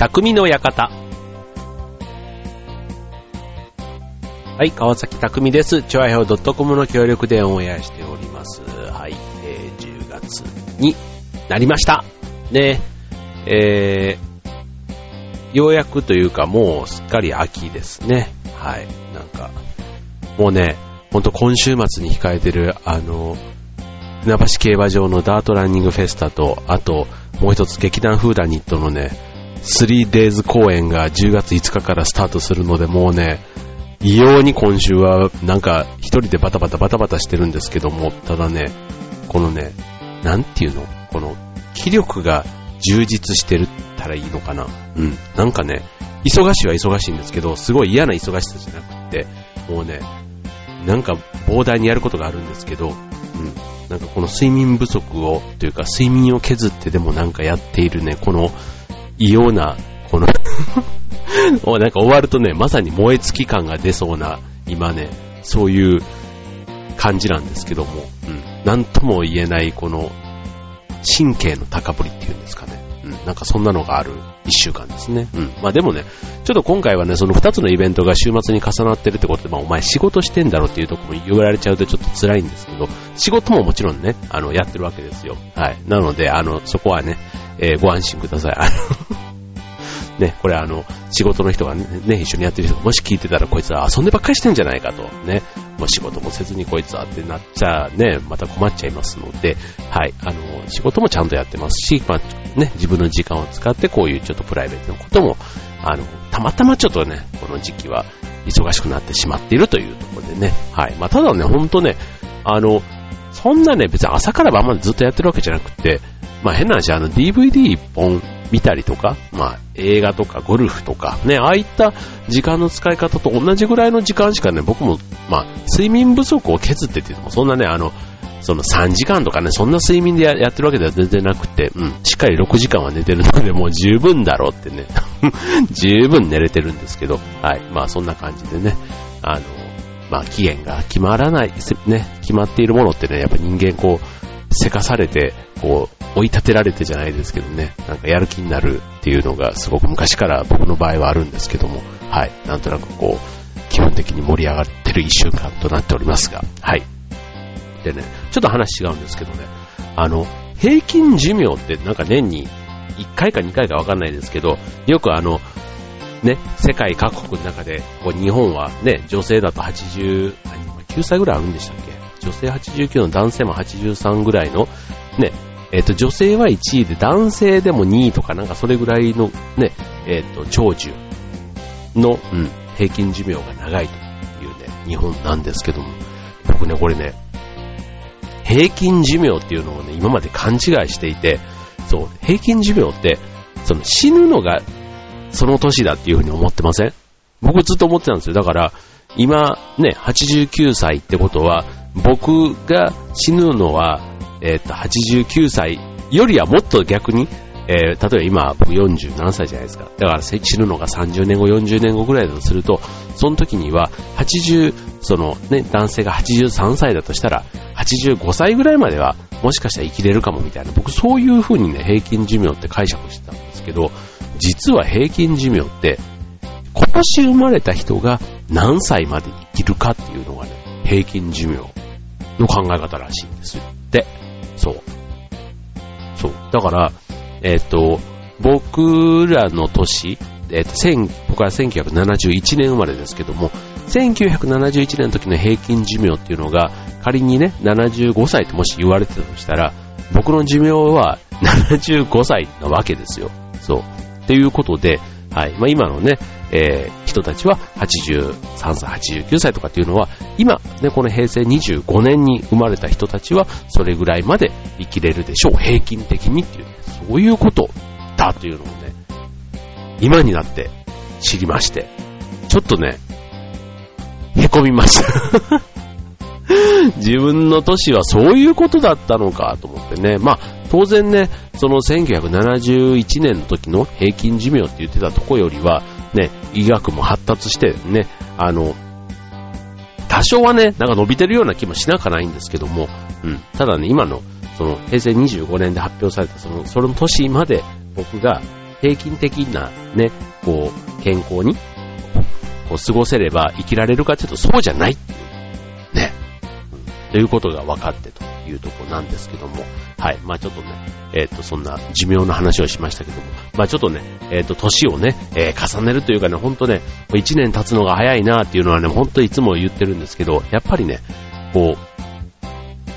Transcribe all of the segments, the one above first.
匠の館。はい、川崎匠です。チョアヘオ .com の協力でオンエアしております。はい、えー、10月になりました。ね、えー、ようやくというかもうすっかり秋ですね。はい、なんか、もうね、ほんと今週末に控えてる、あの、船橋競馬場のダートランニングフェスタと、あと、もう一つ劇団フーダニットのね、3days 公演が10月5日からスタートするので、もうね、異様に今週はなんか一人でバタバタバタバタしてるんですけども、ただね、このね、なんていうの？この気力が充実してるったらいいのかなうん。なんかね、忙しいは忙しいんですけど、すごい嫌な忙しさじゃなくて、もうね、なんか膨大にやることがあるんですけど、うん。なんかこの睡眠不足を、というか睡眠を削ってでもなんかやっているね、この異様な、この なんか終わるとね、まさに燃え尽き感が出そうな、今ね、そういう感じなんですけども、うん。なんとも言えないこの神経の高ぶりっていうんですかね。うん。なんかそんなのがある一週間ですね。うん。まあでもね、ちょっと今回はね、その二つのイベントが週末に重なってるってことで、まあお前仕事してんだろっていうとこも言われちゃうとちょっと辛いんですけど、仕事ももちろんね、あの、やってるわけですよ。はい。なので、あの、そこはね、えー、ご安心ください。あのね、これあの、仕事の人がね、一緒にやってる人がもし聞いてたらこいつは遊んでばっかりしてんじゃないかと、ね、もう仕事もせずにこいつはってなっちゃね、また困っちゃいますので、はい、あの、仕事もちゃんとやってますし、まあ、ね、自分の時間を使ってこういうちょっとプライベートのことも、あの、たまたまちょっとね、この時期は忙しくなってしまっているというところでね、はい、まあ、ただね、ほんとね、あの、そんなね、別に朝から晩までずっとやってるわけじゃなくて、まあ変な話、あの DVD 一本見たりとか、まあ映画とかゴルフとか、ね、ああいった時間の使い方と同じぐらいの時間しかね、僕も、まあ睡眠不足を削ってって言っても、そんなね、あの、その3時間とかね、そんな睡眠でやってるわけでは全然なくて、うん、しっかり6時間は寝てるので、もう十分だろうってね、十分寝れてるんですけど、はい、まあそんな感じでね、あの、まあ期限が決まらない、ね、決まっているものってね、やっぱ人間こう、せかされて、こう、追い立てられてじゃないですけどね、なんかやる気になるっていうのがすごく昔から僕の場合はあるんですけども、はい、なんとなくこう、気分的に盛り上がってる一週間となっておりますが、はい。でね、ちょっと話違うんですけどね、あの、平均寿命ってなんか年に1回か2回かわかんないですけど、よくあの、ね、世界各国の中で、こう日本はね、女性だと80、9歳ぐらいあるんでしたっけ？女性89の男性も83ぐらいの、ね、えっ、ー、と、女性は1位で、男性でも2位とかなんかそれぐらいのね、えっ、ー、と、長寿の、うん、平均寿命が長いというね、日本なんですけども、僕ね、これね、平均寿命っていうのをね、今まで勘違いしていて、そう、平均寿命って、その死ぬのがその年だっていうふうに思ってません？僕ずっと思ってたんですよ。だから、今ね、89歳ってことは、僕が死ぬのは、えっ、と、89歳よりはもっと逆に、えー、例えば今、僕40何歳じゃないですか。だから死ぬのが30年後、40年後ぐらいだとすると、その時には、80、そのね、男性が83歳だとしたら、85歳ぐらいまでは、もしかしたら生きれるかもみたいな、僕そういう風にね、平均寿命って解釈してたんですけど、実は平均寿命って、今年生まれた人が何歳まで生きるかっていうのがね、平均寿命の考え方らしいんですよ。で、そう。そう。だから、えっ、ー、と、僕らの年、えっ、ー、と、僕は1971年生まれですけども、1971年の時の平均寿命っていうのが、仮にね、75歳ってもし言われてたとしたら、僕の寿命は 75歳なわけですよ。そう。っていうことで、はい。まあ、今のね、えー、人たちは83歳、89歳とかっていうのは、今、ね、この平成25年に生まれた人たちは、それぐらいまで生きれるでしょう。平均的にっていう、ね、そういうことだというのをね、今になって知りまして、ちょっとね、凹みました 自分の年はそういうことだったのかと思ってね。まあ、当然ね、その1971年の時の平均寿命って言ってたとこよりは、ね、医学も発達してね、あの、多少はね、なんか伸びてるような気もしなかないんですけども、うん。ただね、今の、その、平成25年で発表された、その、その年まで僕が平均的なね、こう、健康に、こう、過ごせれば生きられるかというとそうじゃないっていう、ね、うん。ということが分かってと。いうとこなんですけども、はい。まあちょっとね、えっ、ー、と、そんな寿命の話をしましたけども、まあちょっとね、えっ、ー、と、年をね、えー、重ねるというかね、ほんとね、1年経つのが早いなっていうのはね、ほんといつも言ってるんですけど、やっぱりね、こう、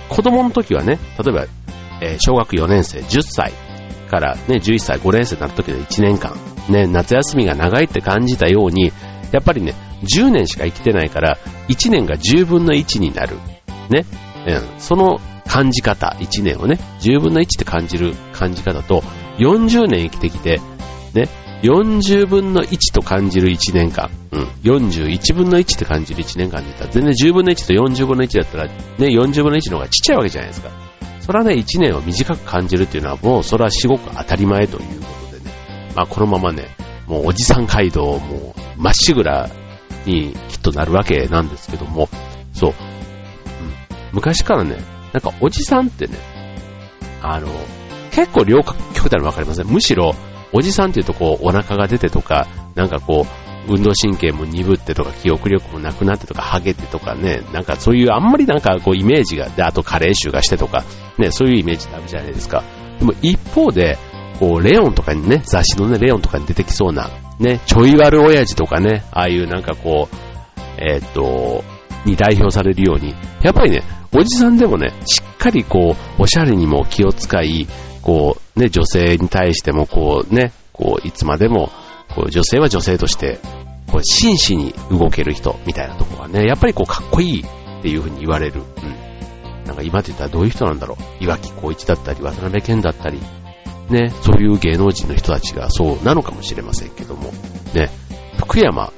子供の時はね、例えば、え小学4年生、10歳からね、11歳、5年生になった時の1年間、ね、夏休みが長いって感じたように、やっぱりね、10年しか生きてないから、1年が10分の1になる。ね。うん、その感じ方、1年をね、10分の1って感じる感じ方と、40年生きてきて、ね、40分の1と感じる1年間、うん、41分の1って感じる1年間で言ったら、全然10分の1と40分の1だったら、ね、40分の1の方がちっちゃいわけじゃないですか。それはね、1年を短く感じるっていうのはもう、それは至極当たり前ということでね、まあこのままね、もうおじさん街道もうまっしぐらにきっとなるわけなんですけども、そう、昔からね、なんかおじさんってね、あの、結構両極端に分かりません？むしろ、おじさんっていうとこう、お腹が出てとか、なんかこう、運動神経も鈍ってとか、記憶力もなくなってとか、ハゲてとかね、なんかそういうあんまりなんかこうイメージが、で、あと加齢臭がしてとか、ね、そういうイメージってあるじゃないですか。でも一方で、こう、レオンとかにね、雑誌のね、レオンとかに出てきそうな、ね、ちょい悪親父とかね、ああいうなんかこう、えー、っと、に代表されるように、やっぱりね、おじさんでもね、しっかりこう、おしゃれにも気を使い、こう、ね、女性に対してもこうね、こう、いつまでも、こう、女性は女性として、こう、真摯に動ける人、みたいなとこがね、やっぱりこう、かっこいいっていう風に言われる。うん。なんか今って言ったらどういう人なんだろう。岩木光一だったり、渡辺健だったり、ね、そういう芸能人の人たちがそうなのかもしれませんけども、ね、福山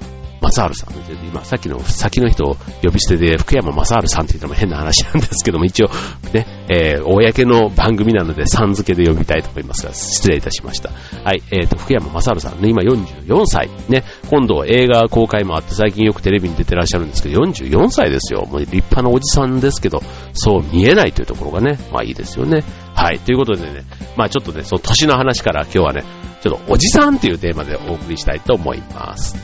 正治さん。今、さっきの先の人を呼び捨てで福山正治さんって言っても変な話なんですけども、一応、ね、えー、公の番組なので、さん付けで呼びたいと思いますが、失礼いたしました。はい、えーと、福山正治さんね、今44歳。ね、今度映画公開もあって、最近よくテレビに出てらっしゃるんですけど、44歳ですよ。もう立派なおじさんですけど、そう見えないというところがね、まあいいですよね。はい、ということでね、まあちょっとね、その年の話から今日はね、ちょっとおじさんっていうテーマでお送りしたいと思います。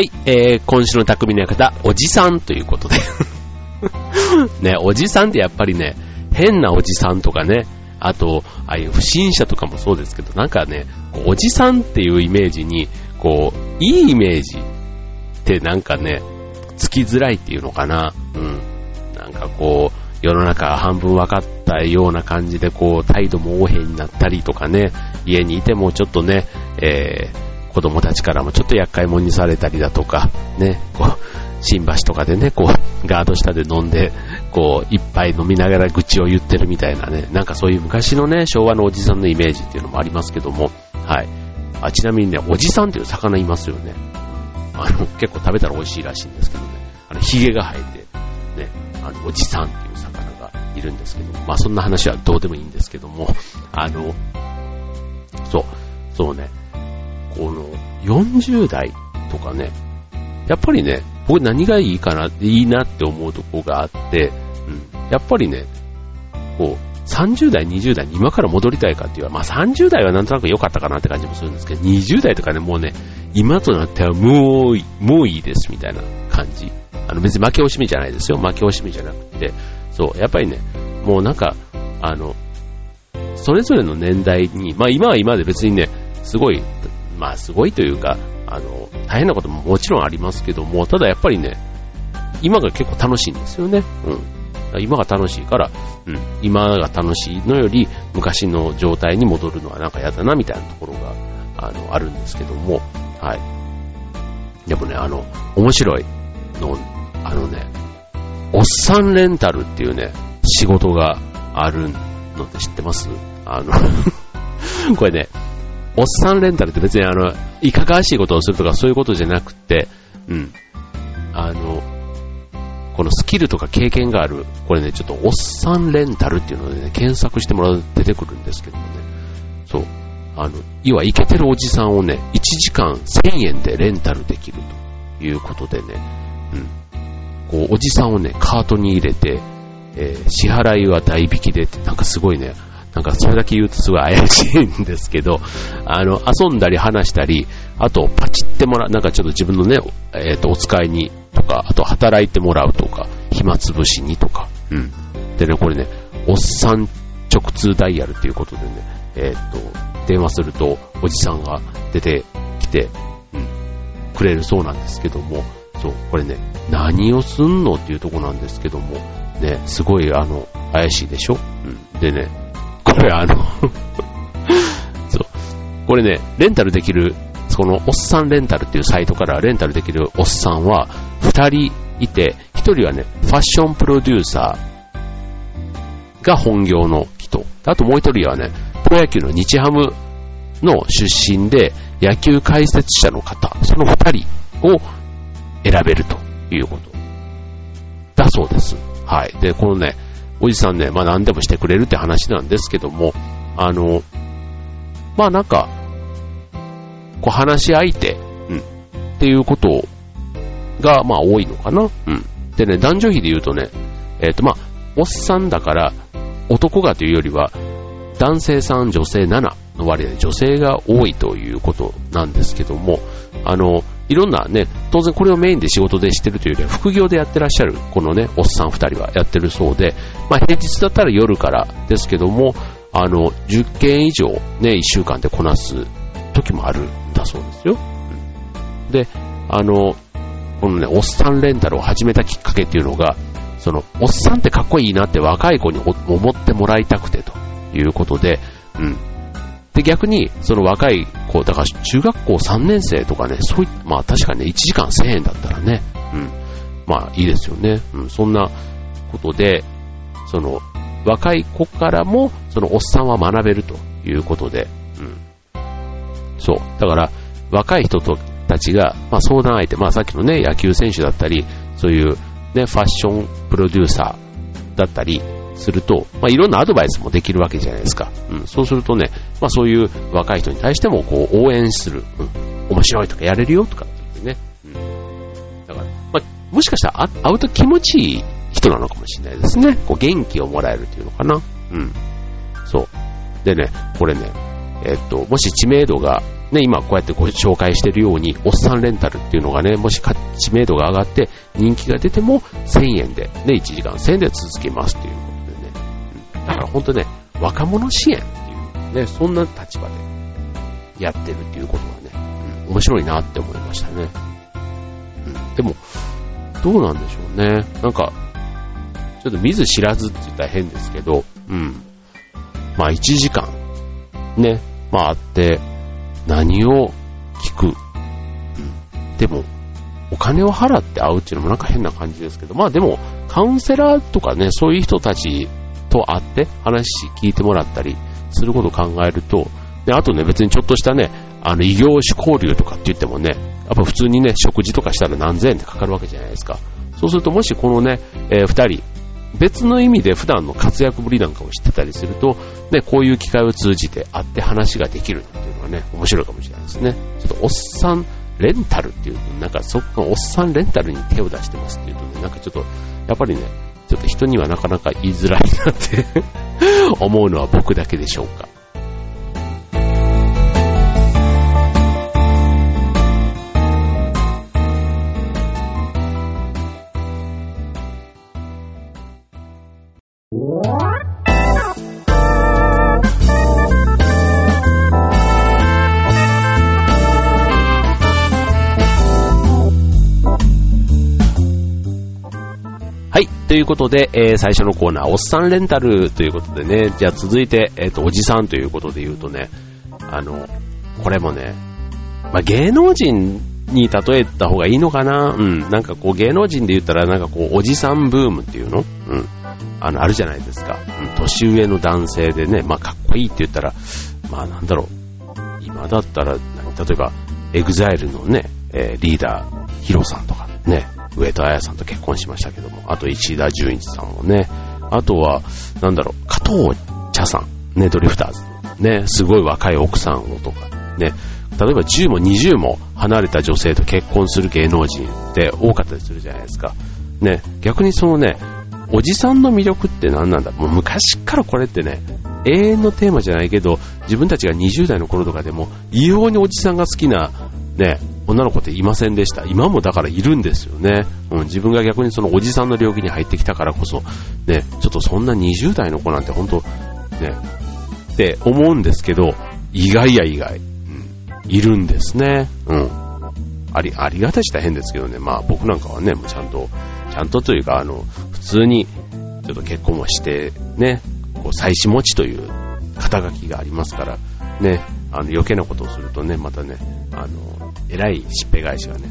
はい、えー、今週の匠の館、おじさんということで ね、おじさんってやっぱりね、変なおじさんとかね、あと、ああいう不審者とかもそうですけど、なんかね、おじさんっていうイメージに、こう、いいイメージってなんかね、つきづらいっていうのかな。うん。なんかこう、世の中半分分かったような感じで、こう、態度も横柄になったりとかね、家にいてもちょっとね、えー、子供たちからもちょっと厄介者にされたりだとか、ね、こう、新橋とかでね、こう、ガード下で飲んで、こう、一杯飲みながら愚痴を言ってるみたいなね、なんかそういう昔のね、昭和のおじさんのイメージっていうのもありますけども、はい。あ、ちなみにね、おじさんっていう魚いますよね。あの、結構食べたら美味しいらしいんですけどね、あの、髭が生えて、ね、あの、おじさんっていう魚がいるんですけども、まあそんな話はどうでもいいんですけども、あの、そう、そうね、この40代とかね、やっぱりね、僕何がいいかな、いいなって思うとこがあって、うん、やっぱりね、こう、30代、20代に今から戻りたいかっていうまあ30代はなんとなく良かったかなって感じもするんですけど、20代とかね、もうね、今となってはもう、もういいですみたいな感じ。あの別に負け惜しみじゃないですよ。負け惜しみじゃなくて、そう、やっぱりね、もうなんか、あの、それぞれの年代に、まあ今は今で別にね、すごいまあすごいというか、あの、大変なことももちろんありますけども、ただやっぱりね、今が結構楽しいんですよね。うん。今が楽しいから、うん。今が楽しいのより、昔の状態に戻るのはなんか嫌だな、みたいなところが、あの、あるんですけども、はい。でもね、あの、面白いの、あのね、おっさんレンタルっていうね、仕事があるのって知ってます？あの これね、おっさんレンタルって別にあの、いかがわしいことをするとかそういうことじゃなくて、うん。あの、このスキルとか経験がある、これね、ちょっとおっさんレンタルっていうのでね、検索してもらうと出てくるんですけどもね、そう、あの、要はイケてるおじさんをね、1時間1000円でレンタルできるということでね、うん。こう、おじさんをね、カートに入れて、えー、支払いは代引きでって、なんかすごいね、なんかそれだけ言うとすごい怪しいんですけど、あの、遊んだり話したり、あとパチってもらう、なんかちょっと自分のね、えっ、ー、と、お使いにとか、あと働いてもらうとか、暇つぶしにとか、うん。でね、これね、おっさん直通ダイヤルっていうことでね、えっ、ー、と、電話するとおじさんが出てきて、うん、くれるそうなんですけども、そう、これね、何をすんのっていうとこなんですけども、ね、すごいあの、怪しいでしょ？うん。でね、これあの そう、これね、レンタルできる、その、おっさんレンタルっていうサイトからレンタルできるおっさんは、二人いて、一人はね、ファッションプロデューサーが本業の人。あともう一人はね、プロ野球の日ハムの出身で、野球解説者の方、その二人を選べるということだそうです。はい。で、このね、おじさんね、まあ何でもしてくれるって話なんですけども、あの、まあなんか、こう話し相手、うん、っていうことが、まあ多いのかな。うん。でね、男女比で言うとね、えっ、ー、とまあ、おっさんだから、男がというよりは、男性3、女性7の割合で女性が多いということなんですけども、あの、いろんなね、当然これをメインで仕事でしてるというよりは、副業でやってらっしゃる、このね、おっさん二人はやってるそうで、まあ平日だったら夜からですけども、あの、10件以上ね、1週間でこなす時もあるんだそうですよ。で、あの、このね、おっさんレンタルを始めたきっかけっていうのが、その、おっさんってかっこいいなって若い子に思ってもらいたくてということで、うん。で、逆に、その若い子、だから中学校3年生とかね、そういまあ確かにね、1時間1000円だったらね、うん。まあいいですよね。うん、そんなことで、その、若い子からも、そのおっさんは学べるということで、うん。そう。だから、若い人とたちが、まあ相談相手、まあさっきのね、野球選手だったり、そういうね、ファッションプロデューサーだったり、すると、まあ、いろんなアドバイスもできるわけじゃないですか。うん、そうするとね、まあ、そういう若い人に対してもこう応援する、うん、面白いとかやれるよとかってね。うん、だから、まあ、もしかしたら会うと気持ちいい人なのかもしれないですね。こう元気をもらえるっていうのかな。うん。そう。でね、これね、えっと、もし知名度が、ね、今こうやってご紹介しているように、おっさんレンタルっていうのがね、もし知名度が上がって人気が出ても1000円で、ね、1時間1000円で続けますっていうだから本当ね、若者支援っていうね、そんな立場でやってるっていうことはね、うん、面白いなって思いましたね。うん、でも、どうなんでしょうね。なんか、ちょっと見ず知らずって言ったら変ですけど、うん。まあ1時間、ね、まああって、何を聞く。うん。でも、お金を払って会うっていうのもなんか変な感じですけど、まあでも、カウンセラーとかね、そういう人たちと会って話聞いてもらったりすることを考えると、で、あとね、別にちょっとしたね、あの、異業種交流とかって言ってもね、やっぱ普通にね、食事とかしたら何千円ってかかるわけじゃないですか。そうすると、もしこのね、えー、二人、別の意味で普段の活躍ぶりなんかを知ってたりすると、ね、こういう機会を通じて会って話ができるっていうのはね、面白いかもしれないですね。ちょっとおっさんレンタルっていう、なんかそこのおっさんレンタルに手を出してますっていうとね、なんかちょっと、やっぱりね、ちょっと人にはなかなか言いづらいなって 思うのは僕だけでしょうか。いということで、えー、最初のコーナー、おっさんレンタルということでね、じゃあ続いて、えっ、ー、と、おじさんということで言うとね、あの、これもね、まあ、芸能人に例えた方がいいのかな？うん。なんかこう芸能人で言ったらなんかこうおじさんブームっていうの？うん。あの、あるじゃないですか。うん。年上の男性でね、まあかっこいいって言ったら、まあなんだろう。今だったら、例えば、 EXILE のね、えー、リーダー、ヒロさんとかね、上戸彩さんと結婚しましたけども、あと石田純一さんもね、あとは、なんだろう、加藤茶さん、ね、ドリフターズ。ね、すごい若い奥さんをとか、ね、例えば10も20も離れた女性と結婚する芸能人って多かったりするじゃないですか。ね、逆にそのね、おじさんの魅力って何なんだ？もう昔からこれってね、永遠のテーマじゃないけど、自分たちが20代の頃とかでも、異様におじさんが好きな、ね、女の子っていませんでした。今もだからいるんですよね。うん、自分が逆にそのおじさんの領域に入ってきたからこそ、ね、ちょっとそんな20代の子なんて本当、ね、って思うんですけど、意外や意外、うん、いるんですね。うん。あり、ありがたしたら変ですけどね、まあ僕なんかはね、もうちゃんと、ちゃんとというか、あの、普通に、ちょっと結婚もして、ね、こう、妻子持ちという肩書きがありますから、ね、あの、余計なことをするとね、またね、あの、偉いしっぺ返しがね、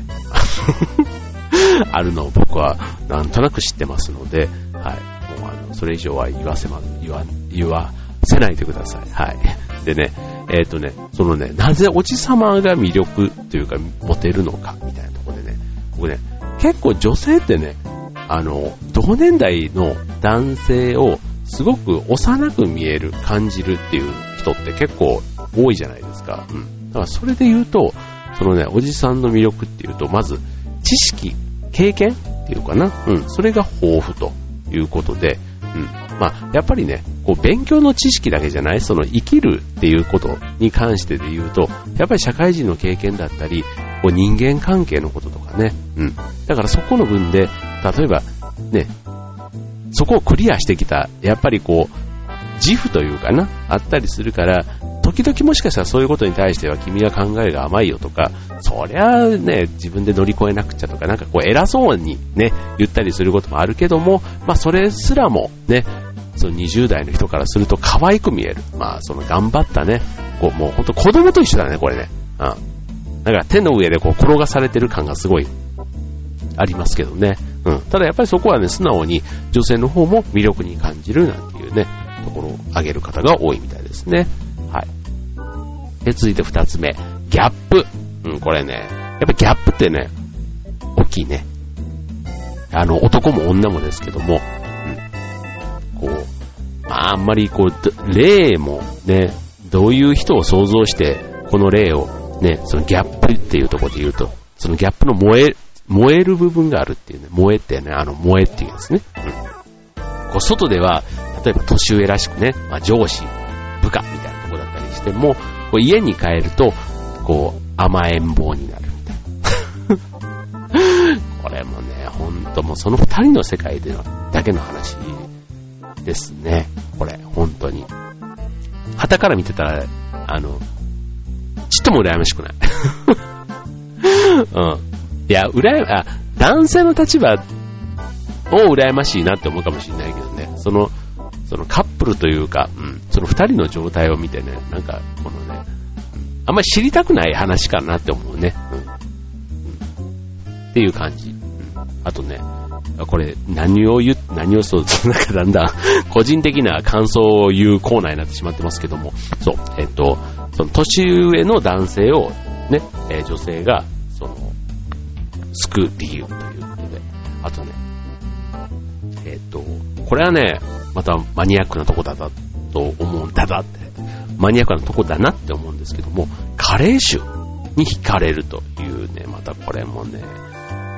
あるのを僕はなんとなく知ってますので、はい。もうあの、それ以上は言わせま、言わ、言わせないでください。はい。でね、えっ、ー、とね、そのね、なぜおじさまが魅力というか、モテるのか、みたいなとこでね、僕ね、結構女性ってね、あの、同年代の男性をすごく幼く見える、感じるっていう人って結構多いじゃないですか。うん。だからそれで言うと、そのね、おじさんの魅力っていうと、まず、知識、経験っていうかな。うん。それが豊富ということで、うん。まあ、やっぱりね、こう、勉強の知識だけじゃない、その生きるっていうことに関してで言うと、やっぱり社会人の経験だったり、こう、人間関係のこととかね。うん。だからそこの分で、例えば、ね、そこをクリアしてきた、やっぱりこう、自負というかな、あったりするから、時々もしかしたらそういうことに対しては君は考えが甘いよとか、そりゃね、自分で乗り越えなくちゃとか、なんかこう偉そうにね、言ったりすることもあるけども、まあそれすらもね、その20代の人からすると可愛く見える。まあその頑張ったね、こうもうほんと子供と一緒だね、これね。うん。だから手の上でこう転がされてる感がすごいありますけどね。うん。ただやっぱりそこはね、素直に女性の方も魅力に感じるなんていうね、ところを挙げる方が多いみたいですね。はい。で、続いて二つ目。ギャップ。うん、これね、やっぱギャップってね、大きいね。あの、男も女もですけども、うん。こう、あ、あんまりこう、例もね、どういう人を想像して、この例をね、そのギャップっていうところで言うと、そのギャップの燃え、燃える部分があるっていうね、燃えってね、あの、燃えっていうんですね。うん。こう、外では、例えば年上らしくね、まあ、上司、部下みたいなとこだったりしても、こう家に帰ると、こう、甘えん坊になるみたいな。これもね、ほんともうその二人の世界でのだけの話ですね。これ、本当に。旗から見てたら、あの、ちっとも羨ましくない。うん。いや、羨ま、あ、男性の立場を羨ましいなって思うかもしれないけどね、その、そのカップルというか、うん、その二人の状態を見てね、なんか、このね、あんまり知りたくない話かなって思うね。うん。うん、っていう感じ。うん。あとね、これ、何を言う、何をそう、なんかだんだん 個人的な感想を言うコーナーになってしまってますけども、そう、えっと、その年上の男性を、ね、女性が、救う理由ということで。あとね、えっ、ー、と、これはね、またマニアックなとこだだと思うんだだって、マニアックなとこだなって思うんですけども、カレー臭に惹かれるというね、またこれもね、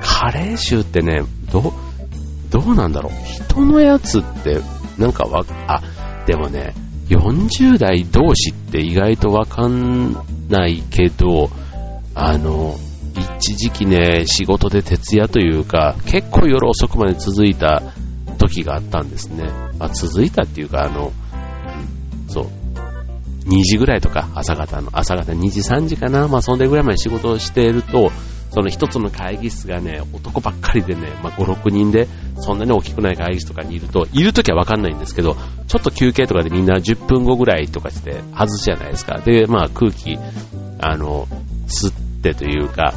カレー臭ってね、ど、どうなんだろう。人のやつって、なんかわ、あ、でもね、40代同士って意外とわかんないけど、あの、一時期ね、仕事で徹夜というか、結構夜遅くまで続いた時があったんですね。まあ、続いたっていうか、あの、そう、2時ぐらいとか、朝方の、朝方2時3時かな、まあそんでぐらいまで仕事をしていると、その一つの会議室がね、男ばっかりでね、まあ5、6人で、そんなに大きくない会議室とかにいると、いるときはわかんないんですけど、ちょっと休憩とかでみんな10分後ぐらいとかして外すじゃないですか。で、まあ空気、あの、吸ってというか、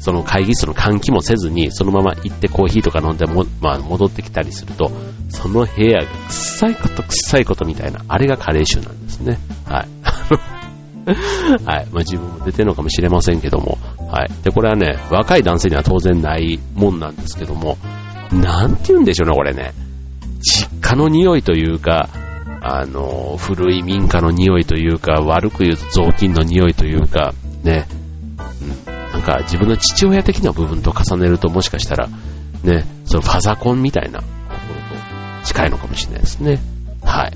そ、の会議室の換気もせずに、そのまま行ってコーヒーとか飲んでも、まあ戻ってきたりすると、その部屋が臭いこと臭いことみたいな、あれがカレー臭なんですね。はい。はい。まあ自分も出てるのかもしれませんけども、はい。で、これはね、若い男性には当然ないもんなんですけども、なんて言うんでしょうね、これね。実家の匂いというか、あの、古い民家の匂いというか、悪く言うと雑巾の匂いというか、ね、か自分の父親的な部分と重ねるともしかしたら、ね、そのファザコンみたいなところと近いのかもしれないですね。はい。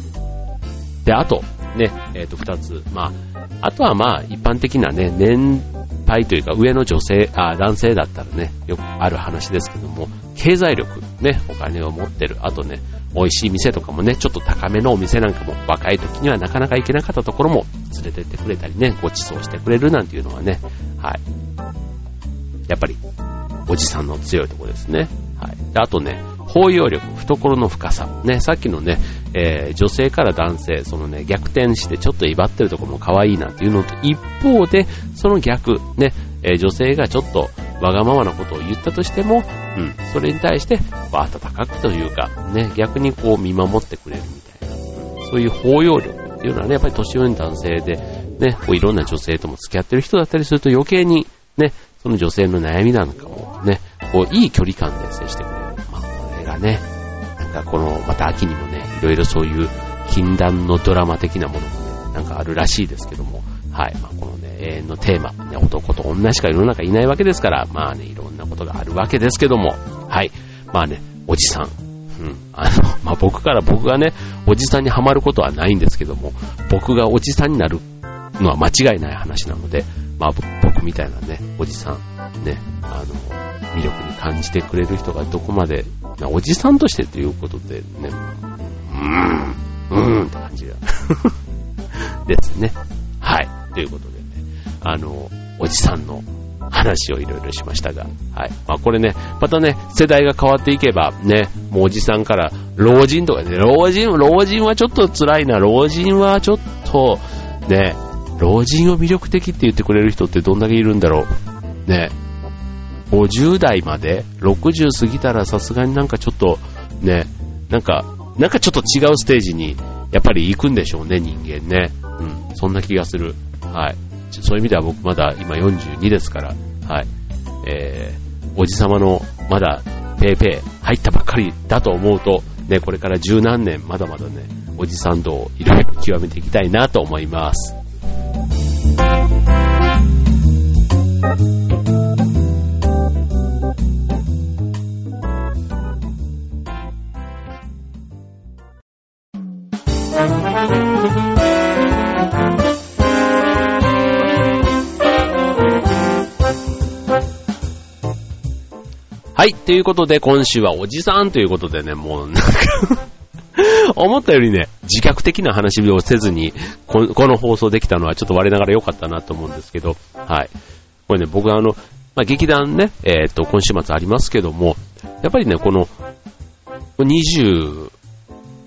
で、あと、ね、えっ、ー、と、二つ。まあ、あとはまあ、一般的なね、年配というか上の女性、あ、男性だったらね、よくある話ですけども、経済力、ね、お金を持ってる。あとね、美味しい店とかもね、ちょっと高めのお店なんかも若い時にはなかなか行けなかったところも連れてってくれたりね、ご馳走してくれるなんていうのはね、はい。やっぱり、おじさんの強いところですね。はい。であとね、包容力、懐の深さ。ね、さっきのね、えー、女性から男性、そのね、逆転してちょっと威張ってるとこも可愛いなっていうのと、一方で、その逆、ね、えー、女性がちょっとわがままなことを言ったとしても、うん、それに対して、温かくというか、ね、逆にこう見守ってくれるみたいな、うん、そういう包容力っていうのはね、やっぱり年上の男性で、ね、こういろんな女性とも付き合ってる人だったりすると余計に、ね、その女性の悩みなんかもね、こういい距離感で接してくれる。まあ、これがね、なんかこの、また秋にもね、いろいろそういう禁断のドラマ的なものもね、なんかあるらしいですけども、はい、まあ、このね、永遠のテーマ、ね、男と女しか世の中いないわけですから、まあね、いろんなことがあるわけですけども、はい、まあね、おじさん、うん、あの、まあ、僕から僕がね、おじさんにはまることはないんですけども、僕がおじさんになるのは間違いない話なので、まあ僕みたいなね、おじさん、ね、あの、魅力に感じてくれる人がどこまで、おじさんとしてということでね、うーん、うーんって感じが ですね。はい。ということでね、あの、おじさんの話をいろいろしましたが、はい。まあこれね、またね、世代が変わっていけば、ね、もうおじさんから老人とかね、老人、老人はちょっと辛いな、老人はちょっと、ね、老人を魅力的って言ってくれる人ってどんだけいるんだろう。ね。50代まで、60過ぎたらさすがになんかちょっと、ね、なんか、なんかちょっと違うステージに、やっぱり行くんでしょうね、人間ね。うん、そんな気がする。はい。そういう意味では僕まだ今42ですから、はい。えー、おじさまのまだペーペー入ったばっかりだと思うと、ね、これから十何年まだまだね、おじさん道をいろいろ極めていきたいなと思います。はい。ということで、今週はおじさんということでね、もうなんか 思ったよりね、自虐的な話をせずにこ、この放送できたのはちょっと我ながら良かったなと思うんですけど、はい。これね、僕はあの、まあ、劇団ね、えっ、ー、と、今週末ありますけども、やっぱりね、この、20、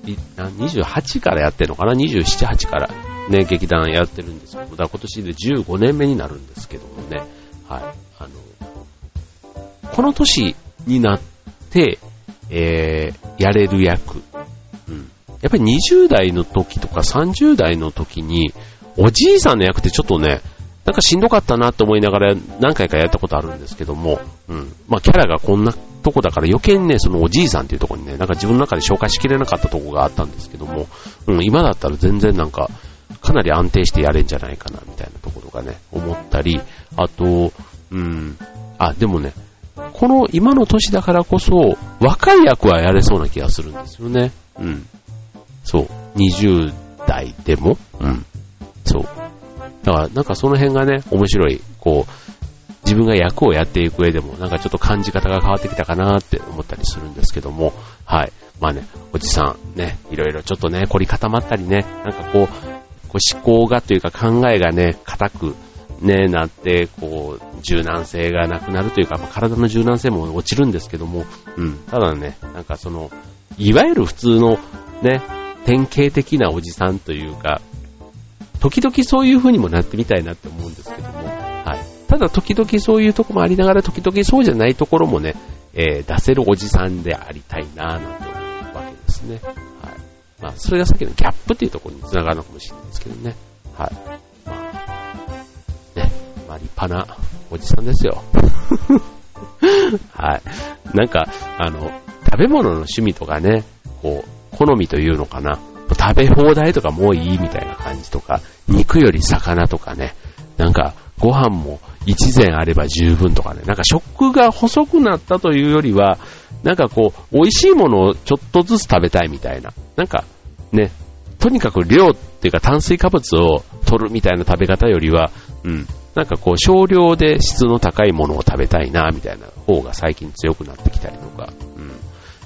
28からやってるのかな ?27、8からね、劇団やってるんですけど、だ今年で15年目になるんですけどもね、はい。あの、この年になって、えー、やれる役、うん。やっぱり20代の時とか30代の時に、おじいさんの役ってちょっとね、なんかしんどかったなって思いながら何回かやったことあるんですけども、うん。まあキャラがこんなとこだから余計にね、そのおじいさんっていうとこにね、なんか自分の中で紹介しきれなかったとこがあったんですけども、うん、今だったら全然なんか、かなり安定してやれんじゃないかな、みたいなところがね、思ったり、あと、うん、あ、でもね、この今の年だからこそ、若い役はやれそうな気がするんですよね。うん。そう。20代でも、うん。そう。だから、なんかその辺がね、面白い、こう、自分が役をやっていく上でも、なんかちょっと感じ方が変わってきたかなって思ったりするんですけども、はい。まあね、おじさん、ね、いろいろちょっとね、凝り固まったりね、なんかこう、こう思考がというか考えがね、硬く、ね、なって、こう、柔軟性がなくなるというか、まあ、体の柔軟性も落ちるんですけども、うん、ただね、なんかその、いわゆる普通の、ね、典型的なおじさんというか、時々そういう風にもなってみたいなって思うんですけども、はい。ただ時々そういうとこもありながら、時々そうじゃないところもね、えー、出せるおじさんでありたいなぁなんて思うわけですね。はい。まあ、それがさっきのギャップっていうところにつながるのかもしれないですけどね。はい。まあ、ね、まあ、立派なおじさんですよ。はい。なんか、あの、食べ物の趣味とかね、こう、好みというのかな。食べ放題とかもういいみたいな感じとか、肉より魚とかね、なんか、ご飯も一膳あれば十分とかね、なんか食が細くなったというよりは、なんかこう、美味しいものをちょっとずつ食べたいみたいな。なんか、ね、とにかく量っていうか炭水化物を取るみたいな食べ方よりは、うん、なんかこう少量で質の高いものを食べたいな、みたいな方が最近強くなってきたりとか、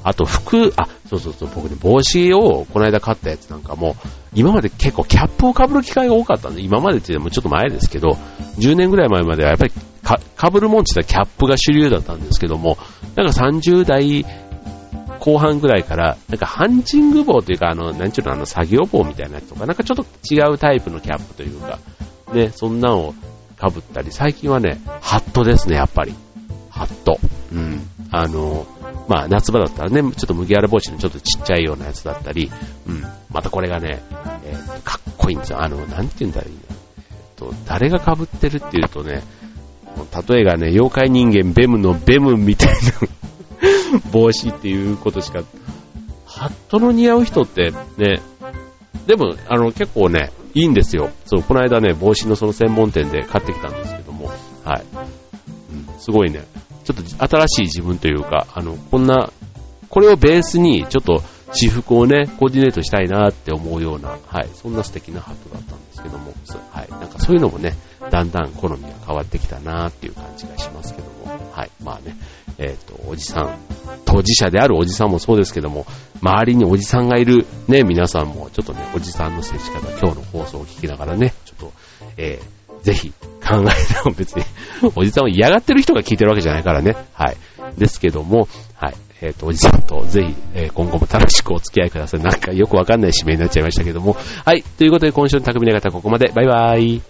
あと服、あ、そうそうそう、僕ね、帽子をこの間買ったやつなんかも、今まで結構キャップを被る機会が多かったんで、今までって言ってもちょっと前ですけど、10年ぐらい前まではやっぱりか被るもんちって言ったらキャップが主流だったんですけども、なんか30代後半ぐらいから、なんかハンチング帽というか、あの、なんちゅうの、あの、作業帽みたいなやつとか、なんかちょっと違うタイプのキャップというか、ね、そんなのを被ったり、最近はね、ハットですね、やっぱり。ハット。うん。あの、まあ、夏場だったらね、ちょっと麦わら帽子のちょっとちっちゃいようなやつだったり、うん。またこれがね、えー、かっこいいんですよ。あの、なんて言うんだろう、えっと、誰が被ってるっていうとね、例えがね、妖怪人間ベムのベムみたいな 帽子っていうことしか、ハットの似合う人ってね、でも、あの、結構ね、いいんですよ。そう、この間ね、帽子のその専門店で買ってきたんですけども、はい。うん、すごいね、ちょっと新しい自分というか、あの、こんな、これをベースに、ちょっと私服をね、コーディネートしたいなって思うような、はい、そんな素敵なハットだったんですけども、はい、なんかそういうのもね、だんだん好みが変わってきたなっていう感じがしますけども、はい、まあね、えっ、ー、と、おじさん、当事者であるおじさんもそうですけども、周りにおじさんがいるね、皆さんもちょっとね、おじさんの接し方、今日の放送を聞きながらね、ちょっと、えー、ぜひ考えても別に、おじさんを嫌がってる人が聞いてるわけじゃないからね、はい。ですけども、はい。えっ、ー、と、おじさんとぜひ、えー、今後も楽しくお付き合いください。なんかよくわかんない指名になっちゃいましたけども。はい。ということで今週の匠の方ここまで。バイバーイ。